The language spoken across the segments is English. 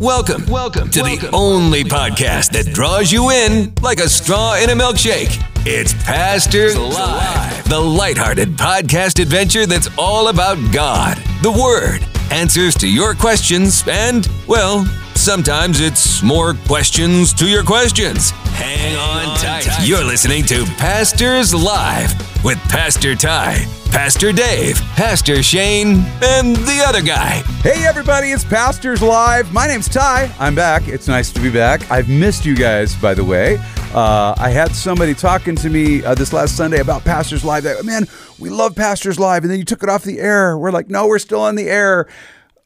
Welcome, welcome to the only podcast that draws you in like a straw in a milkshake. It's Pastors Live, the lighthearted podcast adventure that's all about God, the Word, answers to your questions, and, well, sometimes it's more questions to your questions. Hang on tight. You're listening to Pastors Live with Pastor Ty, Pastor Dave, Pastor Shane, and the other guy. Hey everybody, it's Pastors Live. My name's Ty. I'm back. It's nice to be back. I've missed you guys, by the way. Uh, I had somebody talking to me uh, this last Sunday about Pastors Live. That man, we love Pastors Live, and then you took it off the air. We're like, no, we're still on the air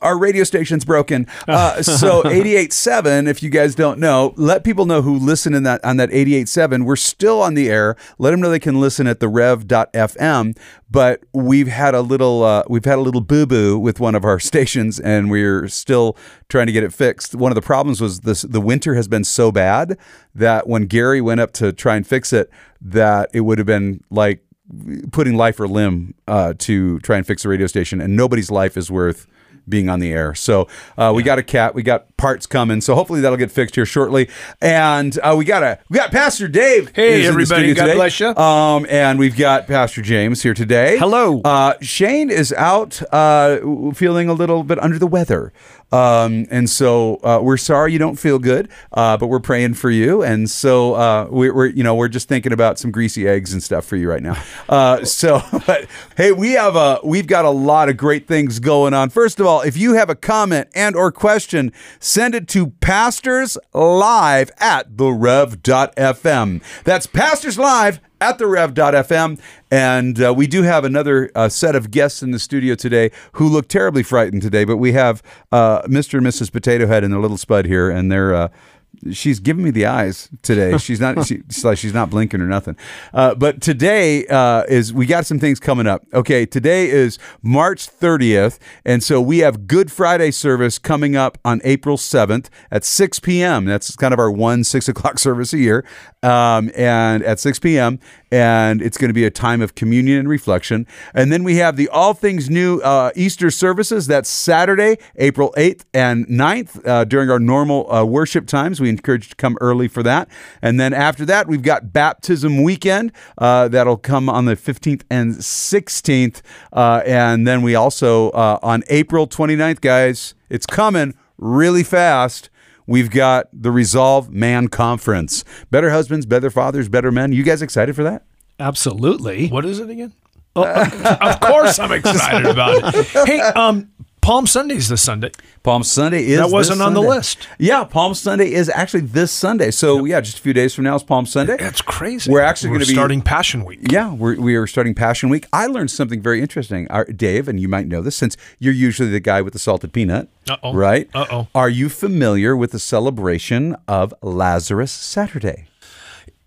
our radio station's broken. Uh, so 88.7, if you guys don't know, let people know who listen in that on that 88.7. We're still on the air. Let them know they can listen at the rev.fm. But we've had a little uh, we've had a little boo boo with one of our stations, and we're still trying to get it fixed. One of the problems was this: the winter has been so bad that when Gary went up to try and fix it, that it would have been like putting life or limb uh, to try and fix the radio station, and nobody's life is worth being on the air. So uh, we got a cat, we got parts coming. So hopefully that'll get fixed here shortly. And uh, we got a we got Pastor Dave. Hey, is in the everybody. God today. bless you. Um, and we've got Pastor James here today. Hello. Uh, Shane is out uh, feeling a little bit under the weather. Um, and so uh, we're sorry you don't feel good, uh, but we're praying for you. And so uh, we're, we're, you know, we're just thinking about some greasy eggs and stuff for you right now. Uh, so, but hey, we have a we've got a lot of great things going on. First of all, if you have a comment and or question, send it to pastors live at the rev.fm. That's pastors live at the rev.fm. And uh, we do have another uh, set of guests in the studio today who look terribly frightened today, but we have uh, Mr. and Mrs. Potato Head and their little spud here, and they're. She's giving me the eyes today. She's not. She, she's like she's not blinking or nothing. Uh, but today uh, is we got some things coming up. Okay, today is March 30th, and so we have Good Friday service coming up on April 7th at 6 p.m. That's kind of our one six o'clock service a year, um, and at 6 p.m. And it's going to be a time of communion and reflection. And then we have the All Things New uh, Easter services. That's Saturday, April 8th and 9th uh, during our normal uh, worship times. We encourage you to come early for that. And then after that, we've got baptism weekend uh, that'll come on the 15th and 16th. Uh, and then we also, uh, on April 29th, guys, it's coming really fast. We've got the Resolve Man Conference. Better husbands, better fathers, better men. You guys excited for that? Absolutely. What is it again? Oh, of course, I'm excited about it. Hey, um, Palm Sunday is this Sunday. Palm Sunday is That wasn't on the list. Yeah, Palm Sunday is actually this Sunday. So yeah, just a few days from now is Palm Sunday. That's crazy. We're actually going to be starting Passion Week. Yeah, we're, we are starting Passion Week. I learned something very interesting, Our, Dave, and you might know this since you're usually the guy with the salted peanut. Uh-oh. Right? Uh-oh. Are you familiar with the celebration of Lazarus Saturday?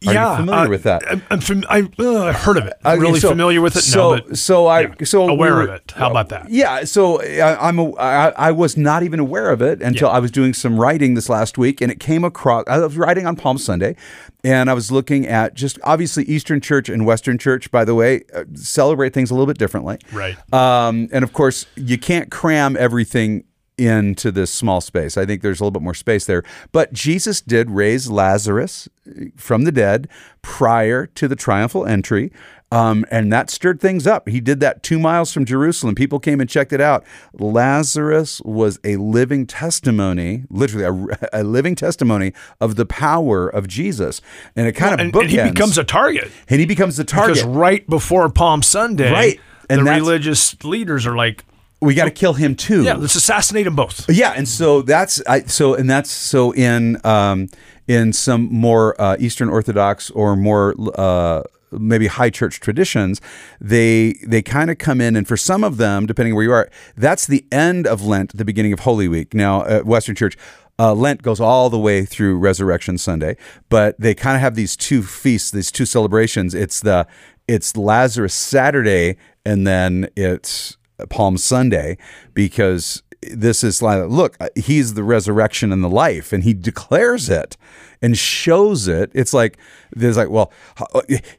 Are you yeah, familiar uh, with that? I'm, I'm fam- I, uh, I've heard of it. Okay, really so- familiar with it. So, no, but so I, yeah, so aware of it. How about that? Yeah, so I, I'm a, I, I was not even aware of it until Yeah. I was doing some writing this last week, and it came across. I was writing on Palm Sunday, and I was looking at just obviously Eastern Church and Western Church. By the way, uh, celebrate things a little bit differently, Right. Um, and of course, you can't cram everything into this small space. I think there's a little bit more space there. But Jesus did raise Lazarus uh, from the dead prior to the triumphal entry. Um, and that stirred things up. He did that two miles from Jerusalem. People came and checked it out. Lazarus was a living testimony, literally a, a living testimony of the power of Jesus. And it kind of and, bookends. and he becomes a target and he becomes the target. because right before Palm Sunday, Right. And the religious leaders are like, we got to kill him too. yeah, let's assassinate them both. Yeah, and so that's I so and that's so in um in some more uh, Eastern Orthodox or more uh maybe high church traditions they they kind of come in and for some of them depending where you are that's the end of lent the beginning of holy week now uh, western church uh, Lent goes all the way through Resurrection Sunday, but they kind of have these two feasts, these two celebrations. It's the it's Lazarus Saturday, and then it's Palm Sunday because this is like, look, he's the resurrection and the life, and he declares it. And shows it, it's like there's like, well,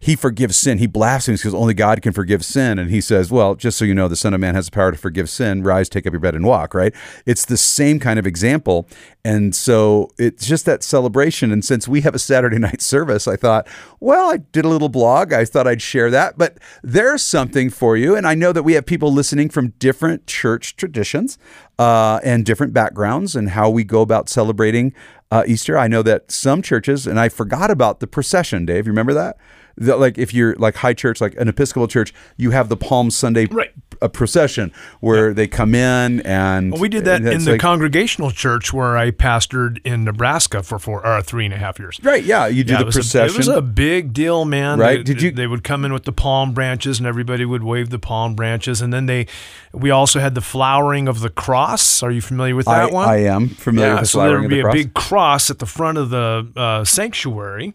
he forgives sin. He blasphemes because only God can forgive sin. And he says, well, just so you know, the Son of Man has the power to forgive sin. Rise, take up your bed, and walk. Right? It's the same kind of example. And so it's just that celebration. And since we have a Saturday night service, I thought, well, I did a little blog. I thought I'd share that. But there's something for you. And I know that we have people listening from different church traditions uh, and different backgrounds and how we go about celebrating uh, Easter. I know that some churches, and I forgot about the procession, Dave. You remember that? That like if you're like high church, like an Episcopal church, you have the Palm Sunday right. A procession where yeah. they come in and well, we did that in the like, congregational church where I pastored in Nebraska for four or three and a half years. Right? Yeah, you do yeah, the it procession. A, it was a big deal, man. Right? They, did you? They would come in with the palm branches, and everybody would wave the palm branches, and then they. We also had the flowering of the cross. Are you familiar with that I, one? I am familiar yeah, with so flowering there would be the a big cross at the front of the uh, sanctuary,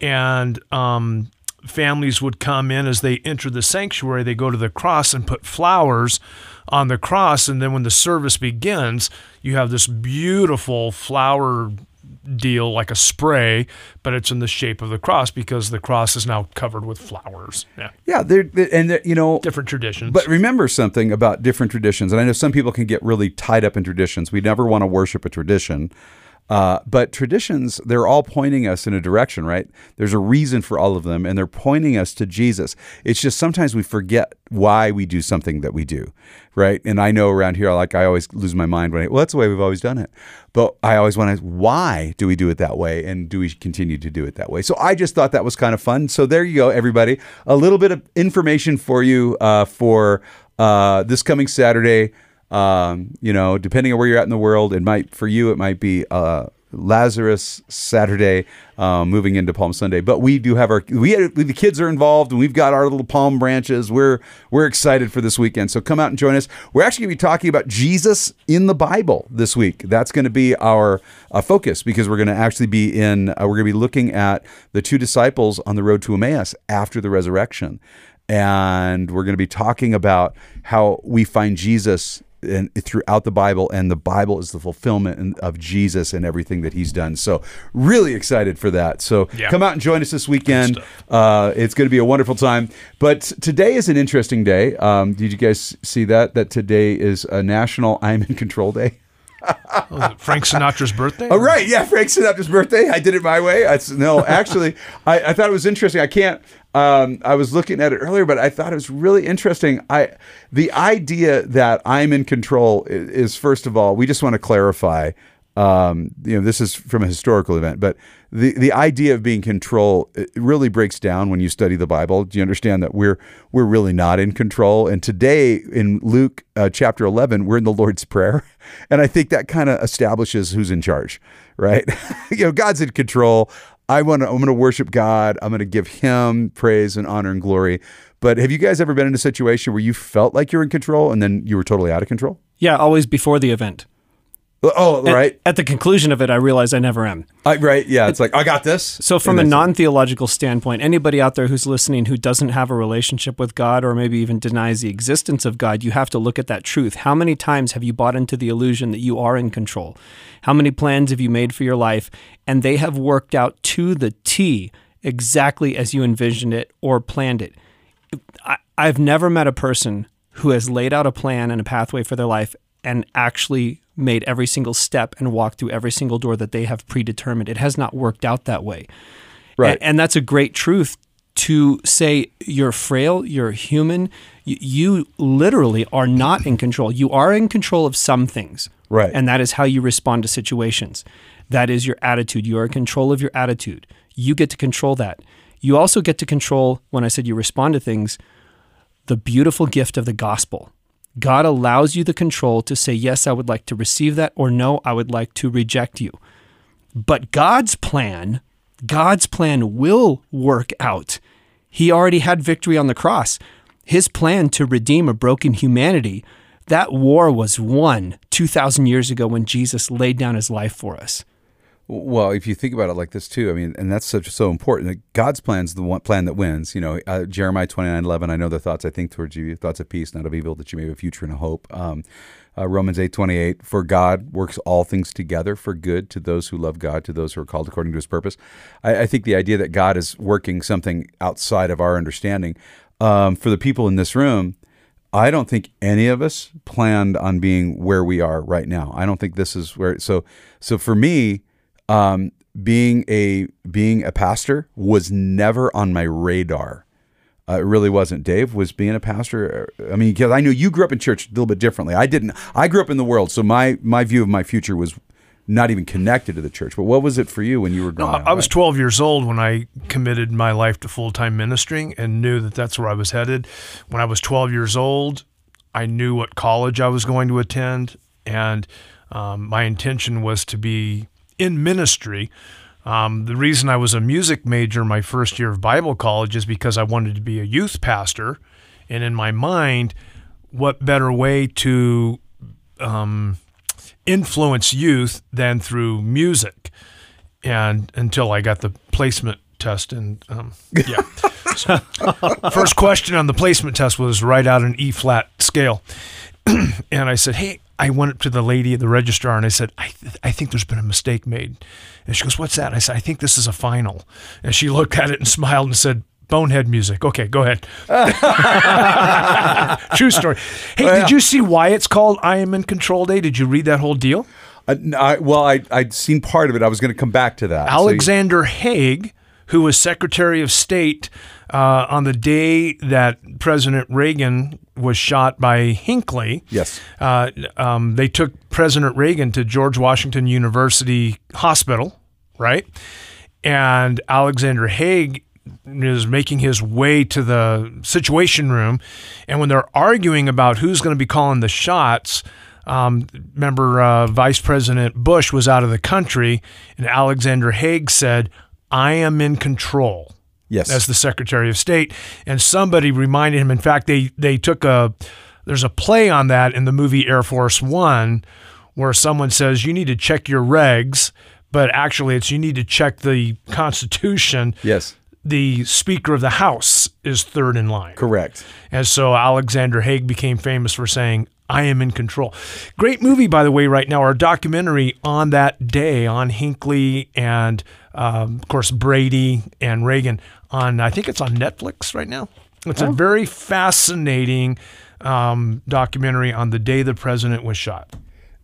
and um, families would come in as they enter the sanctuary. They go to the cross and put flowers on the cross, and then when the service begins, you have this beautiful flower deal like a spray, but it's in the shape of the cross because the cross is now covered with flowers. Yeah, yeah, they're, they're and they're, you know different traditions. But remember something about different traditions, and I know some people can get really tied up in traditions. We never want to worship a tradition. Uh, but traditions, they're all pointing us in a direction, right? There's a reason for all of them, and they're pointing us to Jesus. It's just sometimes we forget why we do something that we do, right? And I know around here, like I always lose my mind when I, well, that's the way we've always done it. But I always want to, why do we do it that way? And do we continue to do it that way? So I just thought that was kind of fun. So there you go, everybody. A little bit of information for you uh, for uh, this coming Saturday. Um, you know, depending on where you're at in the world, it might for you it might be uh, Lazarus Saturday, um, moving into Palm Sunday. But we do have our we the kids are involved, and we've got our little palm branches. We're we're excited for this weekend. So come out and join us. We're actually going to be talking about Jesus in the Bible this week. That's going to be our uh, focus because we're going to actually be in. Uh, we're going to be looking at the two disciples on the road to Emmaus after the resurrection. And we're going to be talking about how we find Jesus and throughout the Bible, and the Bible is the fulfillment of Jesus and everything that He's done. So, really excited for that. So, yeah. come out and join us this weekend. Uh, it's going to be a wonderful time. But today is an interesting day. Um, did you guys see that? That today is a National I'm in Control Day. oh, Frank Sinatra's birthday? Oh, right. Yeah, Frank Sinatra's birthday. I did it my way. I, no, actually, I, I, thought it was interesting. I can't. Um, I was looking at it earlier, but I thought it was really interesting. I the idea that I'm in control is, is first of all, we just want to clarify. Um, you know, this is from a historical event, but the the idea of being control really breaks down when you study the Bible. Do you understand that we're we're really not in control? And today in Luke uh, chapter 11, we're in the Lord's prayer, and I think that kind of establishes who's in charge, right? you know, God's in control. I want to. I'm going to worship God. I'm going to give Him praise and honor and glory. But have you guys ever been in a situation where you felt like you're in control and then you were totally out of control? Yeah, always before the event. Oh, right. At, at, the conclusion of it, I realize I never am. I, right. Yeah. It's like, I got this. So, from a non theological standpoint, anybody out there who's listening who doesn't have a relationship with God or maybe even denies the existence of God, you have to look at that truth. How many times have you bought into the illusion that you are in control? How many plans have you made for your life? And they have worked out to the T exactly as you envisioned it or planned it. I, I've never met a person who has laid out a plan and a pathway for their life and actually made every single step and walked through every single door that they have predetermined. It has not worked out that way. Right. And, and that's a great truth to say you're frail, you're human, you, you, literally are not in control. You are in control of some things. Right. And that is how you respond to situations. That is your attitude. You are in control of your attitude. You get to control that. You also get to control, when I said you respond to things, the beautiful gift of the gospel. God allows you the control to say, Yes, I would like to receive that, or No, I would like to reject you. But God's plan, God's plan will work out. He already had victory on the cross. His plan to redeem a broken humanity, that war was won 2,000 years ago when Jesus laid down his life for us. Well, if you think about it like this too, I mean, and that's such so important. That God's plan is the one plan that wins. You know, uh, Jeremiah twenty nine eleven. I know the thoughts I think towards you, thoughts of peace, not of evil, that you may have a future and a hope. Um, uh, Romans eight twenty eight. For God works all things together for good to those who love God, to those who are called according to His purpose. I, I think the idea that God is working something outside of our understanding um, for the people in this room. I don't think any of us planned on being where we are right now. I don't think this is where. So, so for me, um, being a being a pastor was never on my radar. Uh, it really wasn't. Dave was being a pastor. uh, I mean, because I knew you grew up in church a little bit differently. I didn't. I grew up in the world, so my my view of my future was not even connected to the church. But what was it for you when you were growing I, up? I was 12 years old when I committed my life to full time ministering and knew that that's where I was headed. When I was 12 years old, I knew what college I was going to attend, and um, my intention was to be in ministry. Um, the reason I was a music major my first year of Bible college is because I wanted to be a youth pastor. And in my mind, what better way to um, influence youth than through music? and until I got the placement test, and um, yeah. So, first question on the placement test was write out an E flat scale, and I said, "Hey." I went up to the lady at the registrar and I said, I, th- I think there's been a mistake made. And she goes, What's that? I said, I think this is a final. And she looked at it and smiled and said, Bonehead music. Okay, go ahead. True story. Hey, did you see why it's called I Am in Control Day? Did you read that whole deal? Uh, I- well, I I'd seen part of it. I was going to come back to that. So you- Alexander Haig, who was Secretary of State uh, on the day that President Reagan was shot by Hinckley. Yes. Uh, um, they took President Reagan to George Washington University Hospital, right? And Alexander Haig is making his way to the situation room. And when they're arguing about who's going to be calling the shots, um, remember uh, Vice President Bush was out of the country, and Alexander Haig said, I am in control Yes. as the Secretary of State. And somebody reminded him. In fact, they they took a there's a play on that in the movie Air Force One, where someone says you need to check your regs, but actually it's you need to check the Constitution. yes. The Speaker of the House is third in line. Correct. And so Alexander Haig became famous for saying, I am in control. Great movie, by the way, right now, our documentary on that day on Hinckley and, um, of course, Brady and Reagan on, I think it's on Netflix right now. It's a very fascinating um, documentary on the day the president was shot.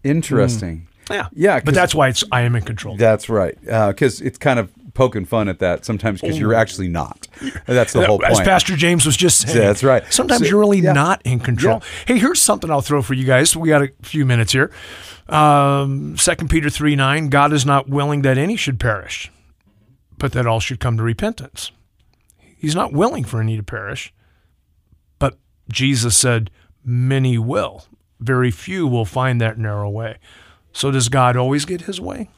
Interesting. Yeah. Yeah, But that's why it's I am in control. That's right. Because it's kind of poking fun at that sometimes because you're actually not. That's the whole point. As. Pastor James was just saying. That's right. Sometimes So- you're really yeah. not in control. Hey, here's something I'll throw for you guys. We got a few minutes here. Um, 2 Peter 3 9, God is not willing that any should perish, but that all should come to repentance. He's not willing for any to perish, but Jesus said, many will. Very few will find that narrow way. So does God always get his way?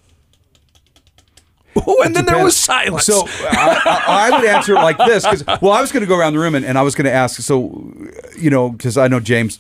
Oh, and then there was silence. So I, I, I would answer it like this because well, I was going to go around the room and, and I was going to ask. So you know, because I know James.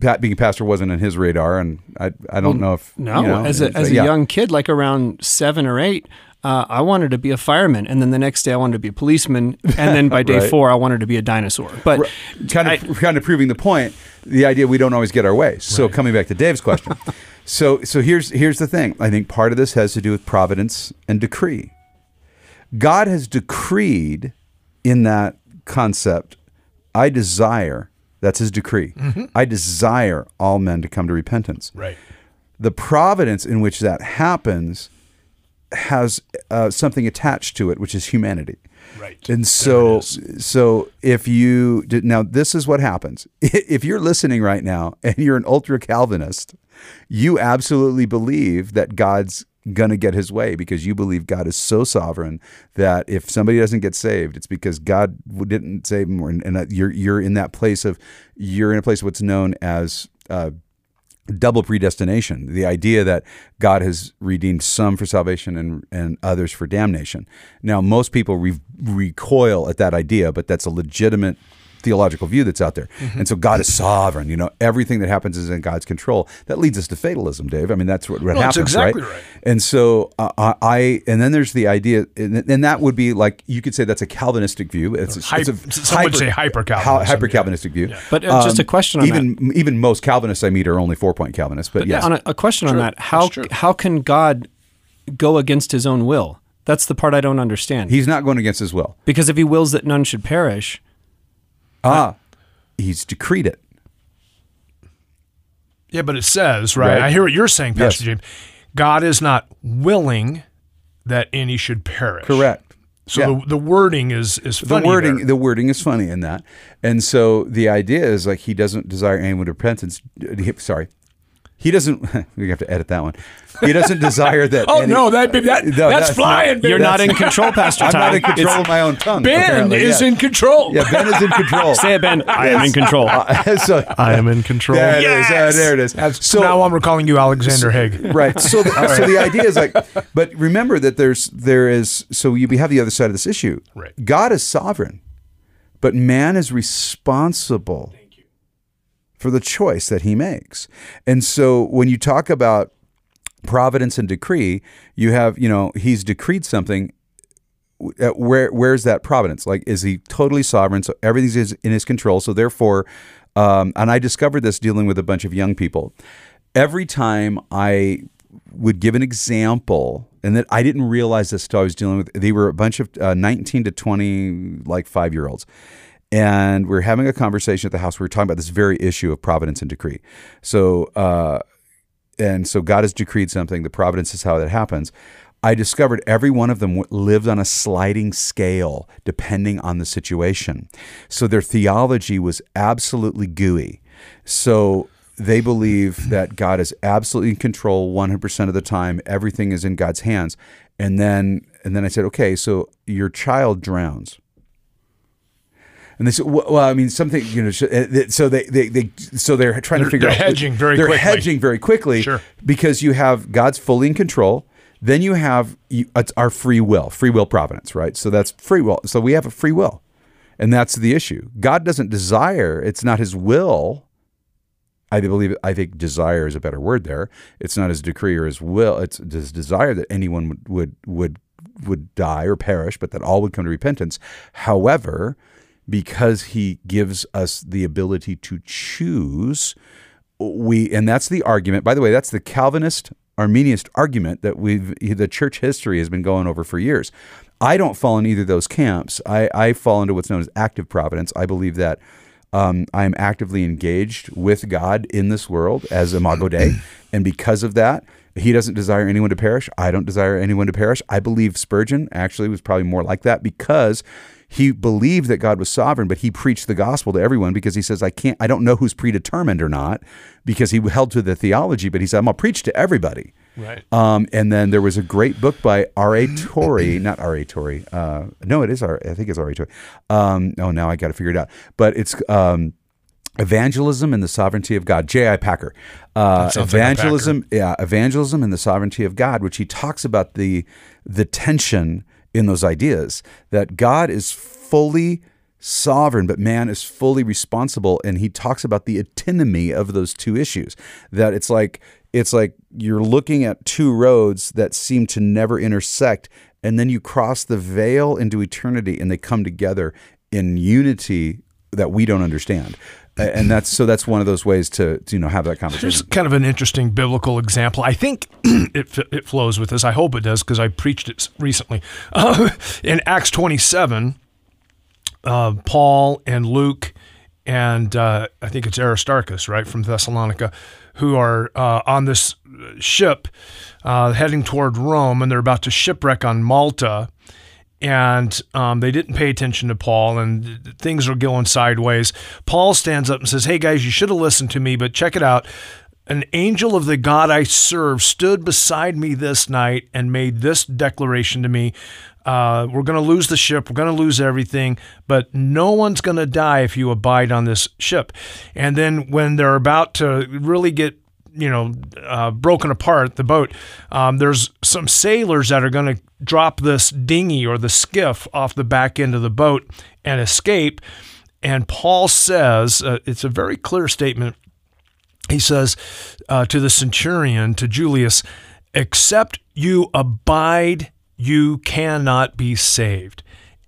Pat, being a pastor wasn't in his radar, and I I don't know if No, you know, as a, as a yeah. young kid, like around seven or eight, uh, I wanted to be a fireman, and then the next day I wanted to be a policeman, and then by day Right. four I wanted to be a dinosaur. But kind of kind of proving the point, the idea we don't always get our way. So coming back to Dave's question, so so here's here's the thing. I think part of this has to do with providence and decree. God has decreed in that concept. I desire. That's His decree. I desire all men to come to repentance. right. The providence in which that happens has uh, something attached to it, which is humanity. Right. And so, so if you did now, this is what happens. If you're listening right now and you're an ultra Calvinist, you absolutely believe that God's gonna get His way because you believe God is so sovereign that if somebody doesn't get saved, it's because God didn't save them. And, and you're you're in that place of you're in a place of what's known as uh, double predestination the idea that god has redeemed some for salvation and, and others for damnation. Now most people re- recoil at that idea but that's a legitimate theological view that's out there. And so God is sovereign. You know, everything that happens is in God's control. That leads us to fatalism, Dave. I mean, that's what, what No, happens, exactly right? right. And so uh, I- I, and then there's the idea, and, and that would be like you could say that's a Calvinistic view. It's, a- it's a Hype- some would say hyper-Calvinism, hyper Calvinistic view. Um, But, uh, just a question on even even most Calvinists I meet are only four point Calvinists. But, yes, On a, a question on that, how how can God go against His own will? That's the part I don't understand. he's not going against his will. because if He wills that none should perish, Ah, he's decreed it. Yeah, but it says, right? Right. I hear what you're saying, Pastor Yes. James. God is not willing that any should perish. Correct. So Yeah. the, the wording is is funny. the wording there. the wording is funny in that and so the idea is like he doesn't desire anyone to repentance sorry he doesn't we have to edit that one he doesn't desire that Oh any- no, that, that No, that's, flying. baby. you're not in control, Pastor i'm Ty. not in control It's- of my own tongue Ben apparently, is yeah. in control. yeah ben is in control Say it, Ben. I am in control. so I am in control. there it is. Uh, there it is That's, so now on we're calling you Alexander Haig. right so the, so the idea is like but remember that there's there is so you have the other side of this issue Right. god is sovereign but man is responsible for the choice that he makes. And so when you talk about providence and decree you have you know he's decreed something where where's that providence? Like is he totally sovereign? So everything's in his control. So therefore um, and i discovered this dealing with a bunch of young people. Every time i would give an example and that i didn't realize this until i was dealing with they were a bunch of uh, 19 to 20 like five year olds and we are having a conversation at the house we were talking about this very issue of providence and decree so uh, and so God has decreed something. The providence is how that happens. I discovered every one of them lived on a sliding scale depending on the situation. So their theology was absolutely gooey. So they believe that God is absolutely in control 100% of the time. Everything is in God's hands. And then and then I said, "Okay, so your child drowns." And they said, well, I mean, something, you know, sh- uh, th- so they, they, they, so they're trying They're- to figure they're out. hedging very They're quickly. hedging very quickly. Sure. Because you have God's fully in control. Then you have you, it's our free will, free will providence, right? So that's free will. So we have a free will. And that's the issue. God doesn't desire, it's not his will. I believe, I think desire is a better word there. It's not his decree or his will. It's his desire that anyone would, would, would, would die or perish, but that all would come to repentance. However, because he gives us the ability to choose, we and that's the argument. By the way, that's the Calvinist Arminianist argument that we've the church history has been going over for years. I don't fall in either of those camps. I, I fall into what's known as active providence. I believe that um, I am actively engaged with God in this world as Imago Dei, and because of that, He doesn't desire anyone to perish. I don't desire anyone to perish. I believe Spurgeon actually was probably more like that because he believed that God was sovereign, but he preached the gospel to everyone because he says, I can't, I don't know who's predetermined or not because he held to the theology, but he said, I'm going to preach to everybody. Right. Um, and then there was a great book by R.A. Torrey, not R.A. Torrey. Uh, no, it is R. I think it's R.A. Torrey. Um, oh, now I got to figure it out. But it's um, Evangelism and the Sovereignty of God. J.I. Packer. Uh, sounds like evangelism, yeah, evangelism and the sovereignty of God, which he talks about the the tension in those ideas that God is fully sovereign, but man is fully responsible. And he talks about the antinomy of those two issues. That it's like it's like you're looking at two roads that seem to never intersect, and then you cross the veil into eternity, and they come together in unity that we don't understand. And that's so. That's one of those ways to, to you know have that conversation. Conversation. kind of an interesting biblical example. I think it, it flows with this. I hope it does because I preached it recently. Uh, in Acts 27, uh, Paul and Luke and uh, I think it's Aristarchus, right, from Thessalonica, who are uh, on this ship uh, heading toward Rome, and they're about to shipwreck on Malta. And um, they didn't pay attention to Paul, and things are going sideways. Paul stands up and says, Hey, guys, you should have listened to me, but check it out. An angel of the God I serve stood beside me this night and made this declaration to me uh, We're going to lose the ship, we're going to lose everything, but no one's going to die if you abide on this ship. And then when they're about to really get you know, uh, broken apart, the boat, um, there's some sailors that are going to drop this dinghy or the skiff off the back end of the boat and escape. And Paul says, uh, it's a very clear statement. He says uh, to the centurion, to Julius, except you abide, you cannot be saved.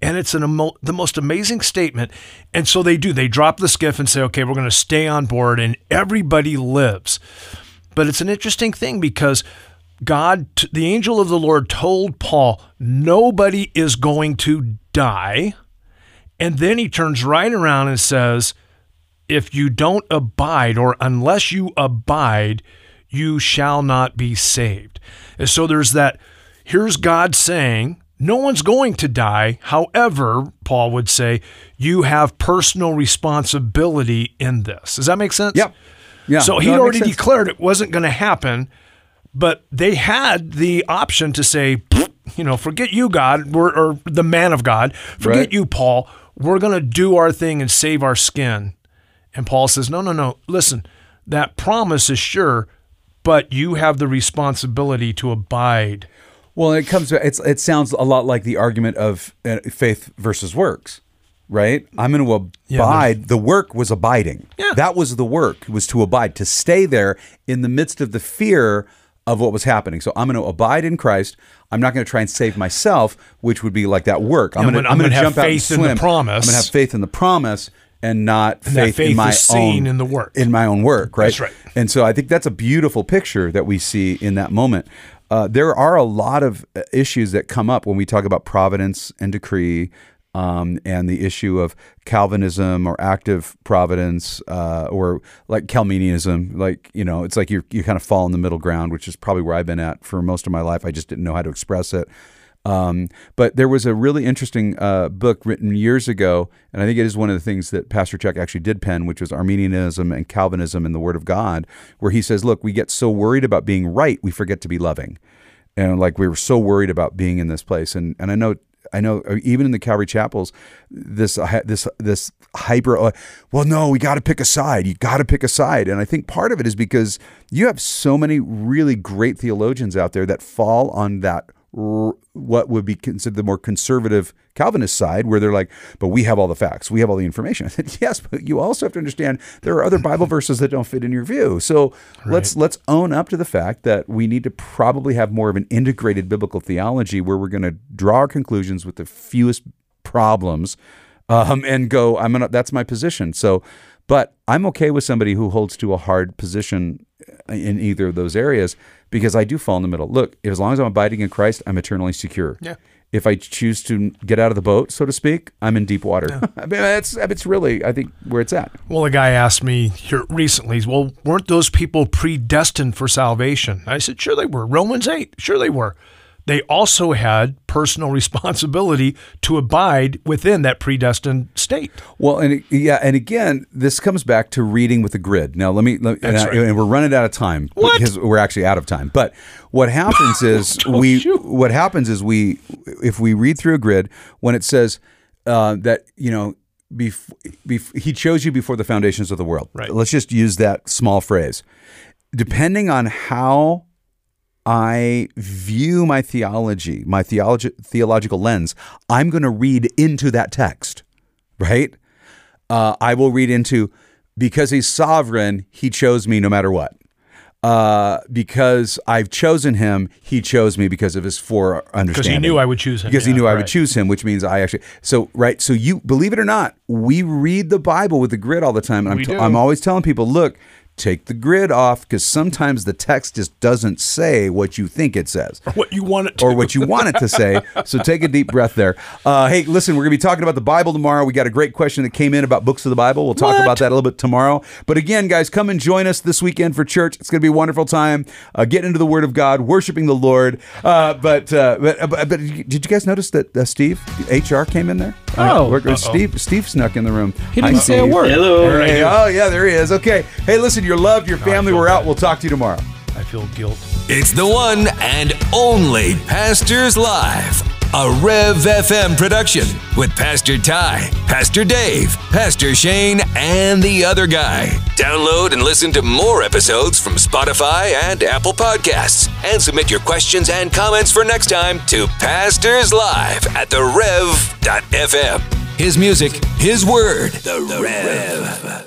And it's an emo- the most amazing statement. And so they do. They drop the skiff and say, okay, we're going to stay on board, and everybody lives. But it's an interesting thing because God, the angel of the Lord, told Paul, nobody is going to die. And then he turns right around and says, if you don't abide, or unless you abide, you shall not be saved. And so there's that. Here's God saying, no one's going to die. However, Paul would say, you have personal responsibility in this. Does that make sense? Yeah. Yeah. So he already declared it wasn't going to happen, but they had the option to say, you know, forget you, God, we're, or the man of God, forget Right. you, Paul. We're going to do our thing and save our skin. And Paul says, no, no, no. Listen, that promise is sure, but you have the responsibility to abide. Well, it comes. It's it sounds a lot like the argument of uh, faith versus works, right? I'm going to Yeah, abide. the work was abiding. Yeah. That was the work was to abide, to stay there in the midst of the fear of what was happening. So I'm going to abide in Christ. I'm not going to try and save myself, which would be like that work. I'm going to I'm going to have jump out and faith in the swim. promise. I'm going to have faith in the promise and not And faith, faith in my is seen own in the work. in my own work, right? That's right. And so I think that's a beautiful picture that we see in that moment. Uh, there are a lot of uh, issues that come up when we talk about providence and decree um, and the issue of Calvinism or active providence uh, or like Calminianism. Like, you know, it's like you you kind of fall in the middle ground, which is probably where I've been at for most of my life. I just didn't know how to express it. Um, but there was a really interesting uh, book written years ago, and I think it is one of the things that Pastor Chuck actually did pen, which was Arminianism and Calvinism in the Word of God, where he says, "Look, we get so worried about being right, we forget to be loving." and like we were so worried about being in this place and and I know I know uh, even in the Calvary chapels this uh, this this hyper uh, well no we got to pick a side you got to pick a side and I think part of it is because you have so many really great theologians out there that fall on that what would be considered the more conservative Calvinist side where they're like but we have all the facts. We have all the information. I said yes but you also have to understand there are other Bible verses that don't fit in your view. So let's let's own up to the fact that we need to probably have more of an integrated biblical theology where we're going to draw our conclusions with the fewest problems um, and go i'm gonna that's my position. So but i'm okay with somebody who holds to a hard position in either of those areas because i do fall in the middle look as long as i'm abiding in christ i'm eternally secure Yeah. if i choose to get out of the boat so to speak i'm in deep water I mean, that's it's really i think where it's at Well, a guy asked me here recently, well, weren't those people predestined for salvation? I said, sure they were. Romans 8, sure they were. They also had personal responsibility to abide within that predestined state. Well, and yeah, and again, this comes back to reading with a grid. Now, let me, let, and, I- right. and we're running out of time What? because we're actually out of time. But what happens is we, shoot. what happens is we, if we read through a grid, when it says uh, that you know, bef- bef- he chose you before the foundations of the world. Right. Let's just use that small phrase. Depending on how I view my theology, my theology, theological lens, I'm going to read into that text, right? Uh, I will read into because he's sovereign, he chose me no matter what. Uh, because I've chosen him, he chose me because of his fore understanding. Because he knew I would choose him, Because he yeah, knew I would choose him, which means I actually. So right. So you believe it or not, we read the Bible with the grid all the time, and I'm t-. I'm always telling people, look, take the grid off because sometimes the text just doesn't say what you think it says or What you want it to. or what you want it to say. So take a deep breath there. Uh, hey, listen, we're going to be talking about the Bible tomorrow. We got a great question that came in about books of the Bible. We'll talk What? about that a little bit tomorrow. But again, guys, come and join us this weekend for church. It's going to be a wonderful time. Uh, getting into the Word of God, worshiping the Lord. Uh, but, uh, but but but did you guys notice that uh, Steve HR came in there? Oh. Uh, Steve Steve snuck in the room. He didn't say a word. Hello. Hey, oh yeah, there he is. Okay. Hey, listen, you're loved, your family. feel We're out. bad. We'll talk to you tomorrow. I feel guilt. It's the one and only Pastors Live, a Rev FM production with Pastor Ty, Pastor Dave, Pastor Shane, and the other guy. Download and listen to more episodes from Spotify and Apple Podcasts. And submit your questions and comments for next time to Pastors Live at the Rev.fm. His music, His word, The Rev.